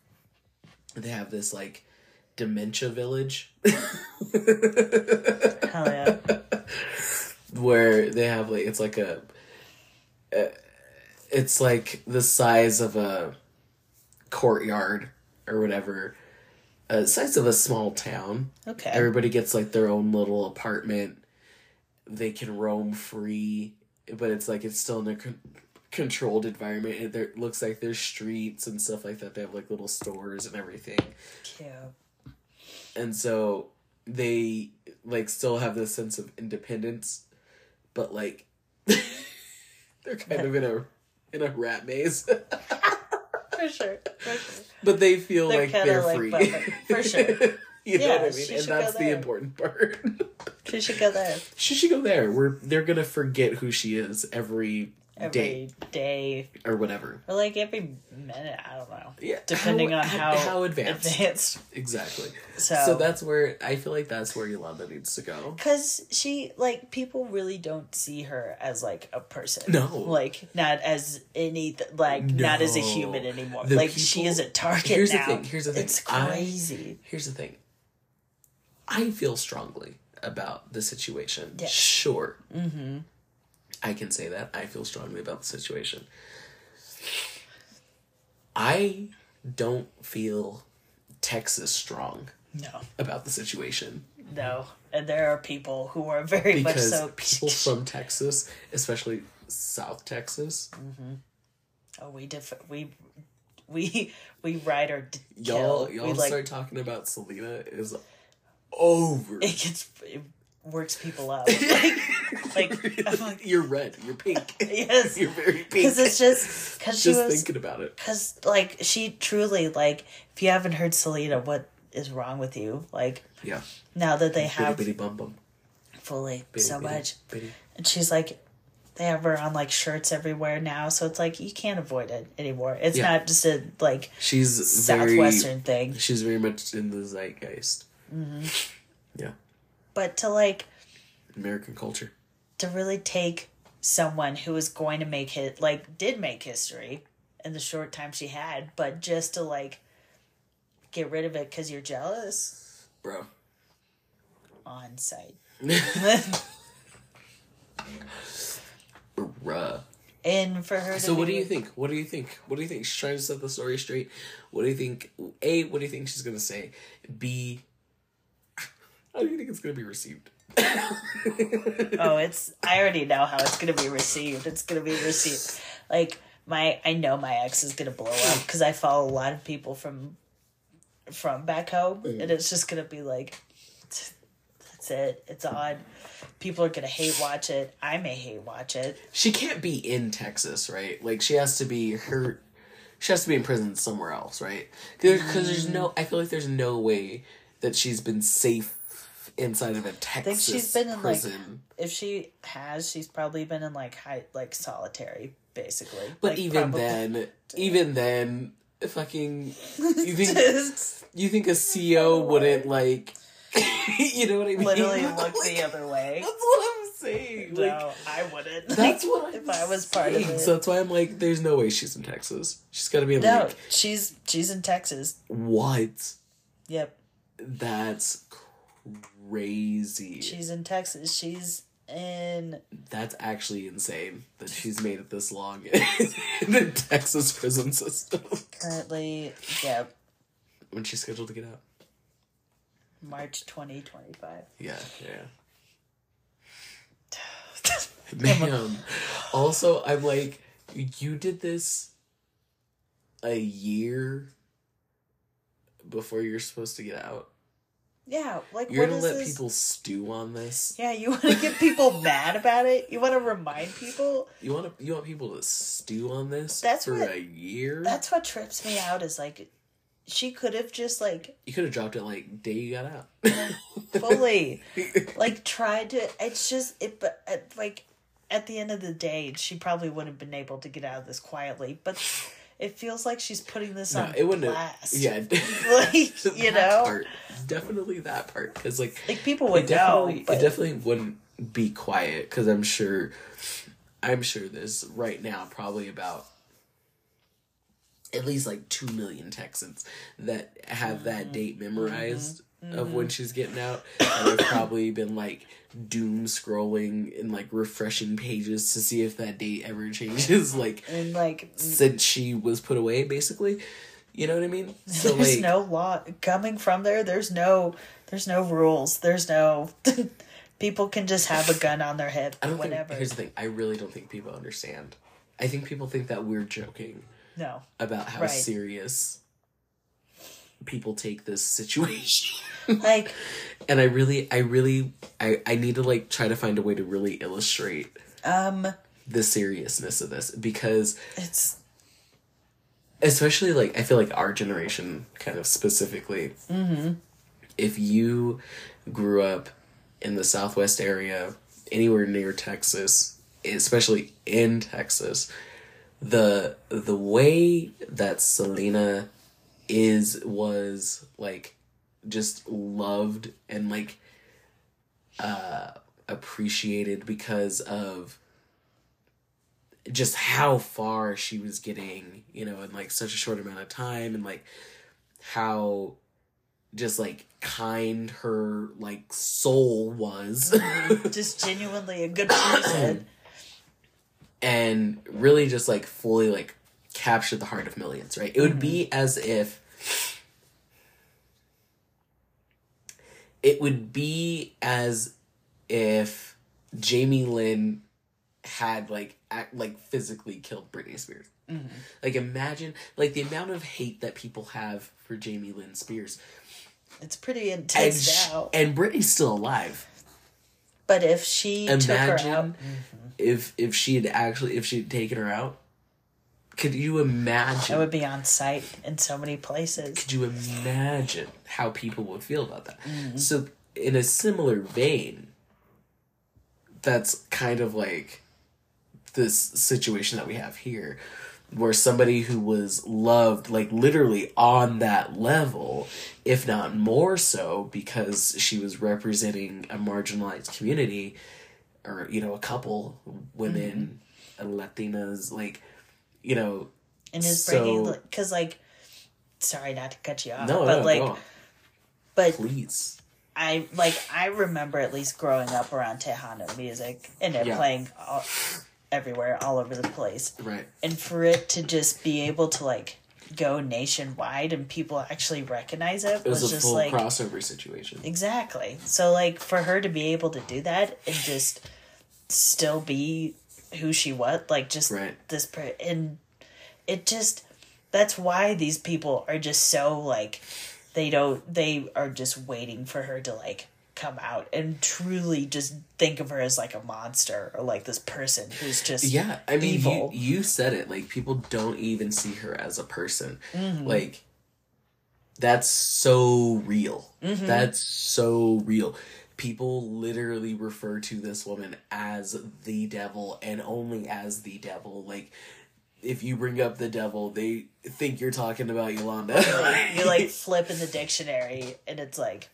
they have this like dementia village Hell yeah. where they have like it's like a, uh, it's like the size of a courtyard or whatever uh, size of a small town Okay. everybody gets like their own little apartment they can roam free but it's like it's still in a con- controlled environment It there looks like there's streets and stuff like that they have like little stores and everything Cute. And so they like still have this sense of independence but like they're kind of in a in a rat maze For sure. For sure. but they feel They're like they're like free buffer- for sure. you know Yeah, what i mean and that's the important part She should go there she should go there where they're gonna forget who she is every, every day day. or whatever Or like every minute. I don't know. yeah Depending on how, how advanced advanced. exactly So, so that's where i feel like that's where yolanda needs to go because she like people really don't see her as like a person No. like not as any like not as a human anymore The like she is a target Here's the thing, here's the thing. it's I- crazy Here's the thing. I feel strongly about the situation. Yes. Sure. Mm-hmm. I can say that. I feel strongly about the situation. I don't feel Texas strong no about the situation no and there are people who are very much so people from Texas, especially South Texas, Mm-hmm. oh we diff- we we we ride our d- y'all y'all we like start talking about Selena is over. it gets works people up like like like You're red. You're pink. yes You're very pink. because it's just because she was thinking about it. Cause like she truly like if you haven't heard Selena, what is wrong with you? Like Yeah. now that they have bitty bum bum. fully Bitty, so bitty, much, bitty. and she's like, they have her on like shirts everywhere now, so it's like you can't avoid it anymore. It's Yeah. not just a like She's very southwestern thing, She's very much in the zeitgeist. Mm-hmm. Yeah, but to like American culture. to really take someone who is going to make it like did make history in the short time she had, but just to like get rid of it because you're jealous Bro. on site. Bruh. and for her to So what do you think? What do you think? What do you think? She's trying to set the story straight. What do you think? A, what do you think she's gonna say? B, how do you think it's gonna be received? oh it's i already know how it's gonna be received it's gonna be received like my i know my ex is gonna blow up because i follow a lot of people from from back home and it's just gonna be like that's it it's on people are gonna hate watch it i may hate watch it She can't be in Texas, right? Like she has to be her. She has to be in prison somewhere else, right? Because there's no. I feel like there's no way that she's been safe inside of a Texas she's been in, like, prison. if she has she's probably been in like high like solitary basically but Like, even then, even then, fucking, you think you think a CEO wouldn't like, you know what I mean? literally look Like, the other way That's what I'm saying. Like, no i wouldn't that's what I'm if I was part of it. So that's why I'm like, there's no way she's in Texas. She's got to be in No, like she's she's in Texas. what? Yep, That's crazy. She's in Texas. She's in. That's actually insane that she's made it this long in the Texas prison system. Currently, yep, When she's scheduled to get out. March twenty twenty five. Yeah, yeah. Man. also, I'm like, you did this a year before you're supposed to get out. Yeah, like You're what gonna let this? people stew on this. Yeah, you want to get people mad about it. You want to remind people. You want to, you want people to stew on this That's for what- a year. That's what trips me out. Is like, she could have just like you could have dropped it like day you got out. fully like tried to. It's just it, but uh, like at the end of the day, she probably wouldn't have been able to get out of this quietly. But it feels like she's putting this No, on it wouldn't. blast. Have, yeah, like you know, part, definitely that part because like like people would know. definitely But it definitely wouldn't be quiet because I'm sure I'm sure there's right now probably about at least like two million Texans that have Mm-hmm. that date memorized of when mm-hmm. she's getting out and have probably been like doom scrolling and like refreshing pages to see if that date ever changes like and like mm. since she was put away basically you know what i mean so there's like no law coming from there. There's no there's no rules. There's no people can just have a gun on their hip I don't whenever. think. Here's the thing. I really don't think people understand. I think people think that we're joking no, about how Right. serious people take this situation. like and I really, I really, I, I need to like try to find a way to really illustrate um, the seriousness of this because, it's especially like I feel like our generation, kind of specifically, if you grew up in the Southwest area, anywhere near Texas, especially in Texas, the the way that Selena is was like just loved and like uh appreciated because of just how far she was getting, you know, in like such a short amount of time and like how just like kind her like soul was just genuinely a good person. and really just like fully like captured the heart of millions, right? It would be mm-hmm. as if it would be as if Jamie Lynn had like act, like physically killed Britney Spears. Mm-hmm. Like imagine like the amount of hate that people have for Jamie Lynn Spears. It's pretty intense sh- now. and Britney's still alive. But if she took her out, Imagine if if she had actually if she had taken her out. Could you imagine? I would be on site in so many places. could you imagine how people would feel about that? Mm-hmm. So, in a similar vein, that's kind of like this situation that we have here, where somebody who was loved, like literally on that level, if not more so, because she was representing a marginalized community, or, you know, a couple, women, and Latinas, like, you know, And is So- bringing because like, sorry not to cut you off, no, but no, like, but please. I like I remember at least growing up around Tejano music and it Yeah. playing all, everywhere, all over the place, Right. and for it to just be able to like go nationwide and people actually recognize it It was, was, a just full like crossover situation. exactly. So like for her to be able to do that and just still be who she was, like just Right. this per- and it just that's why these people are just so like they don't they are just waiting for her to like come out and truly just think of her as like a monster or like this person who's just Yeah, I mean, evil. you you said it. Like people don't even see her as a person. Mm-hmm. Like that's so real. Mm-hmm. That's so real. People literally refer to this woman as the devil and only as the devil. Like if you bring up the devil, they think you're talking about Yolanda. you like flip in the dictionary and it's like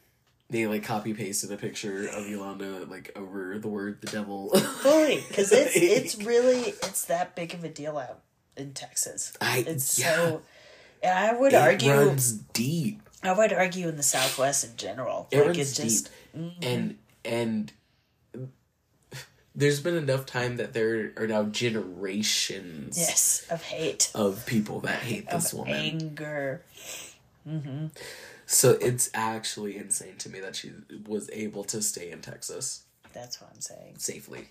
they like copy pasted a picture of Yolanda like over the word the devil. fully because it's it's really it's that big of a deal out in Texas. I- it's yeah. so. And I would it argue. runs deep. I would argue in the Southwest in general. It like runs it's just deep. And and there's been enough time that there are now generations yes of hate, of people that hate this of woman. anger. mm-hmm. So it's actually insane to me that she was able to stay in Texas That's what I'm saying. safely.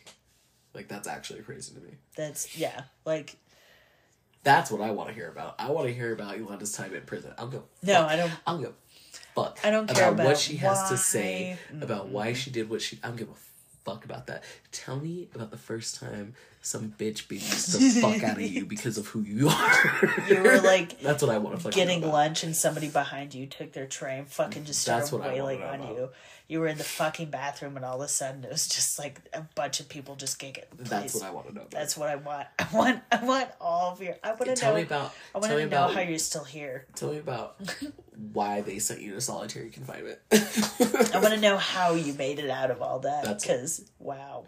Like that's actually crazy to me. That's yeah. Like That's what I want to hear about. I want to hear about Yolanda's time in prison. I'll go. no, I don't. I don't give a fuck. I don't care what about what she has to say about why she did what she. I don't give a fuck about that. Tell me about the first time some bitch beats the fuck out of you because of who you are. You were like That's what I want to fucking getting lunch and somebody behind you took their tray and fucking just started That's what wailing on about. you. You were in the fucking bathroom and all of a sudden it was just like a bunch of people just giggling. That's what I want to know. About. That's what I want. I want. I want all of your. I want to Tell know. me about. I want to know about. how you're still here. Tell me about why they sent you to solitary confinement. I want to know how you made it out of all that. Because wow,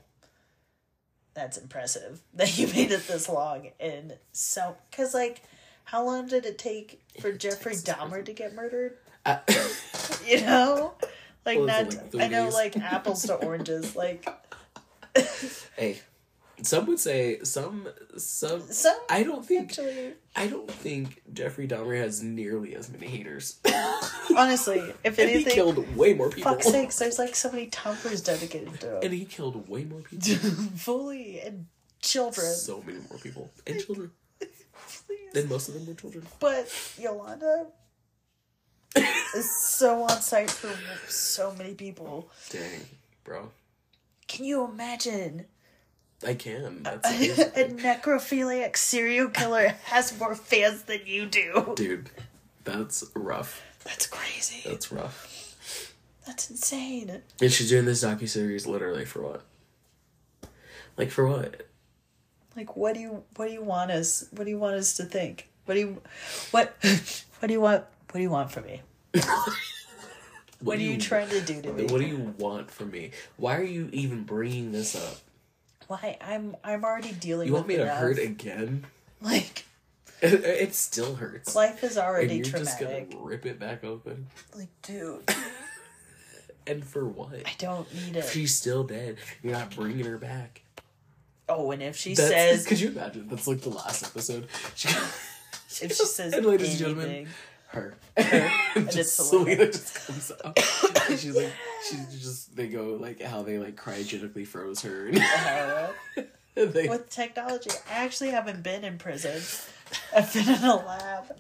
that's impressive that you made it this long and so. Because like, how long did it take for Jeffrey Dahmer to get murdered? I- You know, like was not. like, I know, days? like apples to oranges. Like hey, some would say some some. some. I don't think Actually, I don't think Jeffrey Dahmer has nearly as many haters. honestly, if and he anything, killed way more people. fuck's sakes, there's like so many Tumblrs dedicated to him. And he killed way more people. fully and children. so many more people and children. Please. And most of them were children. But Yolanda is so on site for so many people. Dang, bro. Can you imagine? I can. That's A, necrophiliac serial killer has more fans than you do. dude. That's rough. That's crazy. That's rough. That's insane. And she's doing this docu series literally for what? Like for what? Like, what do you what do you want us? What do you want us to think? What do you what what do you want? What do you want from me? What, do are you, trying to do to me? What do you want from me? Why are you even bringing this up? Why I'm I'm already dealing. You want with me to enough. hurt again? Like It, it still hurts. life is and already you're just traumatic. gonna rip it back open. Like, dude, And for what? I don't need it. She's still dead. You're not bringing her back. Oh, and if she That's, says could you imagine? That's like the last episode. She, if she says and ladies anything, and gentlemen, her. and just it's Selena Selena. just comes up. And she's like, she's just they go like how they like cryogenically froze her. And they, with technology, I actually haven't been in prison. I've been in a lab.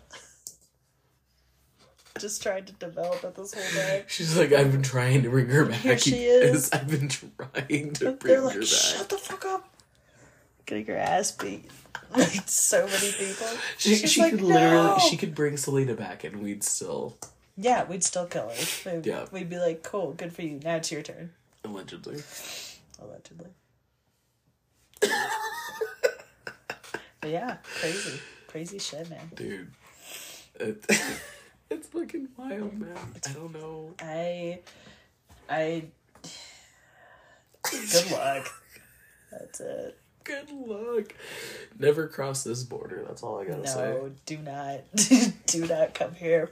Just trying to develop it this whole day. she's like, I've been trying to bring her back. Here she is. I've been trying to bring They're her like, back. shut the fuck up. Getting her ass beat. Like so many people. She, She's she like, could literally, "No." she could bring Selena back, and we'd still Yeah, we'd still kill her. We'd, Yeah. we'd be like, cool, good for you. Now it's your turn. allegedly. Allegedly. but yeah, crazy. Crazy shit, man. Dude, it, it's fucking wild, man. I don't know. I. I. Good luck. That's it. Good luck. Never cross this border. That's all I gotta say. No, do not. do not come here.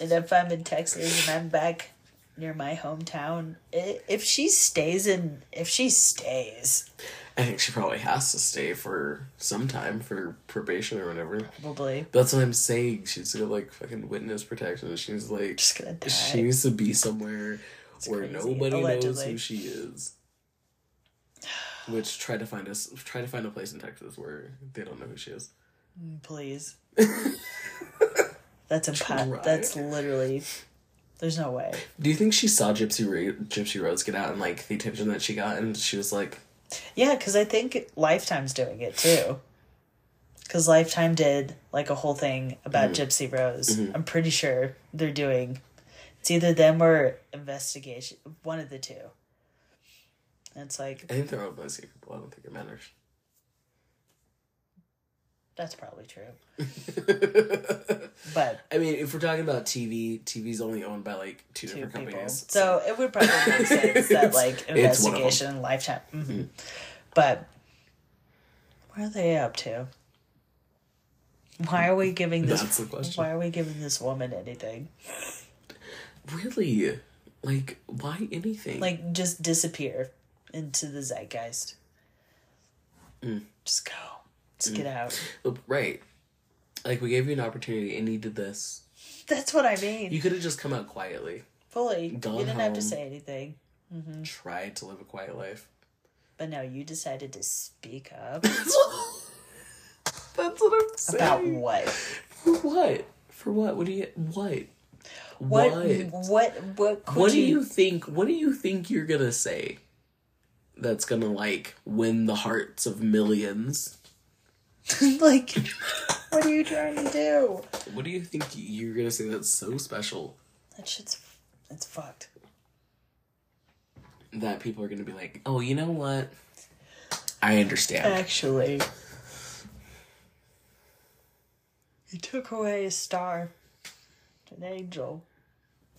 And if I'm in Texas and I'm back near my hometown, if she stays in, if she stays, I think she probably has to stay for some time for probation or whatever. probably That's what I'm saying. She's gonna like fucking witness protection. She's like, just gonna die. she needs to be somewhere where crazy. nobody knows who she is. Which try to find us, try to find a place in Texas where they don't know who she is. Please. That's Try. impossible. That's literally. There's no way. Do you think she saw Gypsy Ra- Gypsy Rose get out and like the attention that she got, and she was like, Yeah, because I think Lifetime's doing it too. Because Lifetime did like a whole thing about Mm-hmm. Gypsy Rose. I'm pretty sure they're doing. It's either them or investigation. One of the two. It's like I think they're all busy people. I don't think it matters. that's probably true. But I mean, if we're talking about TV, TV's only owned by like two, two different people. companies. So it would probably make sense that like it's one of 'em. investigation and Lifetime. hmm But what are they up to? Why are we giving this? That's the question. Why are we giving this woman anything? really, like, why anything? Like, just disappear into the zeitgeist. Mm. Just go. Just get out. Oh, right. Like we gave you an opportunity, and you did this. That's what I mean. You could have just come out quietly, Fully. gone you didn't have to say anything. tried to live a quiet life. But no, you decided to speak up. That's what I'm saying. About what? For what? For what? What do you? What? What? What? What? What could What do you, you think? What do you think you're gonna say? That's gonna like win the hearts of millions. like, what are you trying to do? What do you think you're gonna say that's so special That shit's it's fucked. that people are gonna be like, oh, you know what? I understand. Actually, he took away a star, an angel,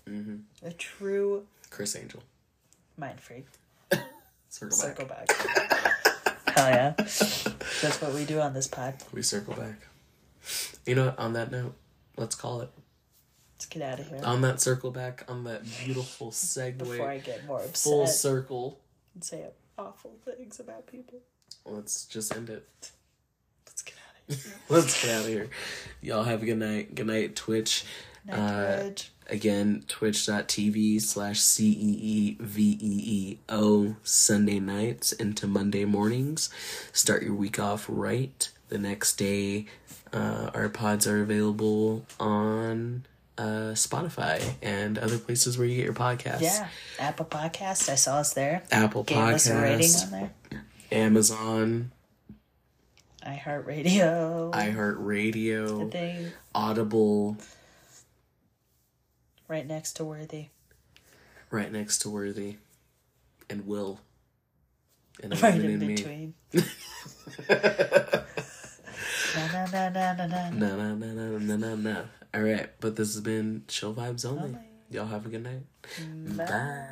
mm-hmm. a true Criss Angel. mind freak. Circle back. Circle back. Hell yeah. That's what we do on this pod. We circle back. You know what? On that note, let's call it. Let's get out of here On that circle back, on that beautiful segue. before I get more upset. full circle. and say awful things about people. Let's just end it. Let's get out of here. Let's get out of here. Y'all have a good night. Good night, Twitch. Night, Uh, Twitch. Again, twitch.tv slash C E E V E E O Sunday nights into Monday mornings. Start your week off right. The next day, uh, our pods are available on uh, Spotify and other places where you get your podcasts. Yeah, Apple Podcast. I saw us there. Apple Gave us a rating Podcast, on there. Amazon, iHeartRadio. iHeartRadio, Audible, right next to Worthy. right next to Worthy, and Will. And Right in Me. between. na na na na na na. No, no, no, no, no. All right, but this has been Chill Vibes Only. Only. Y'all have a good night. Bye. Bye.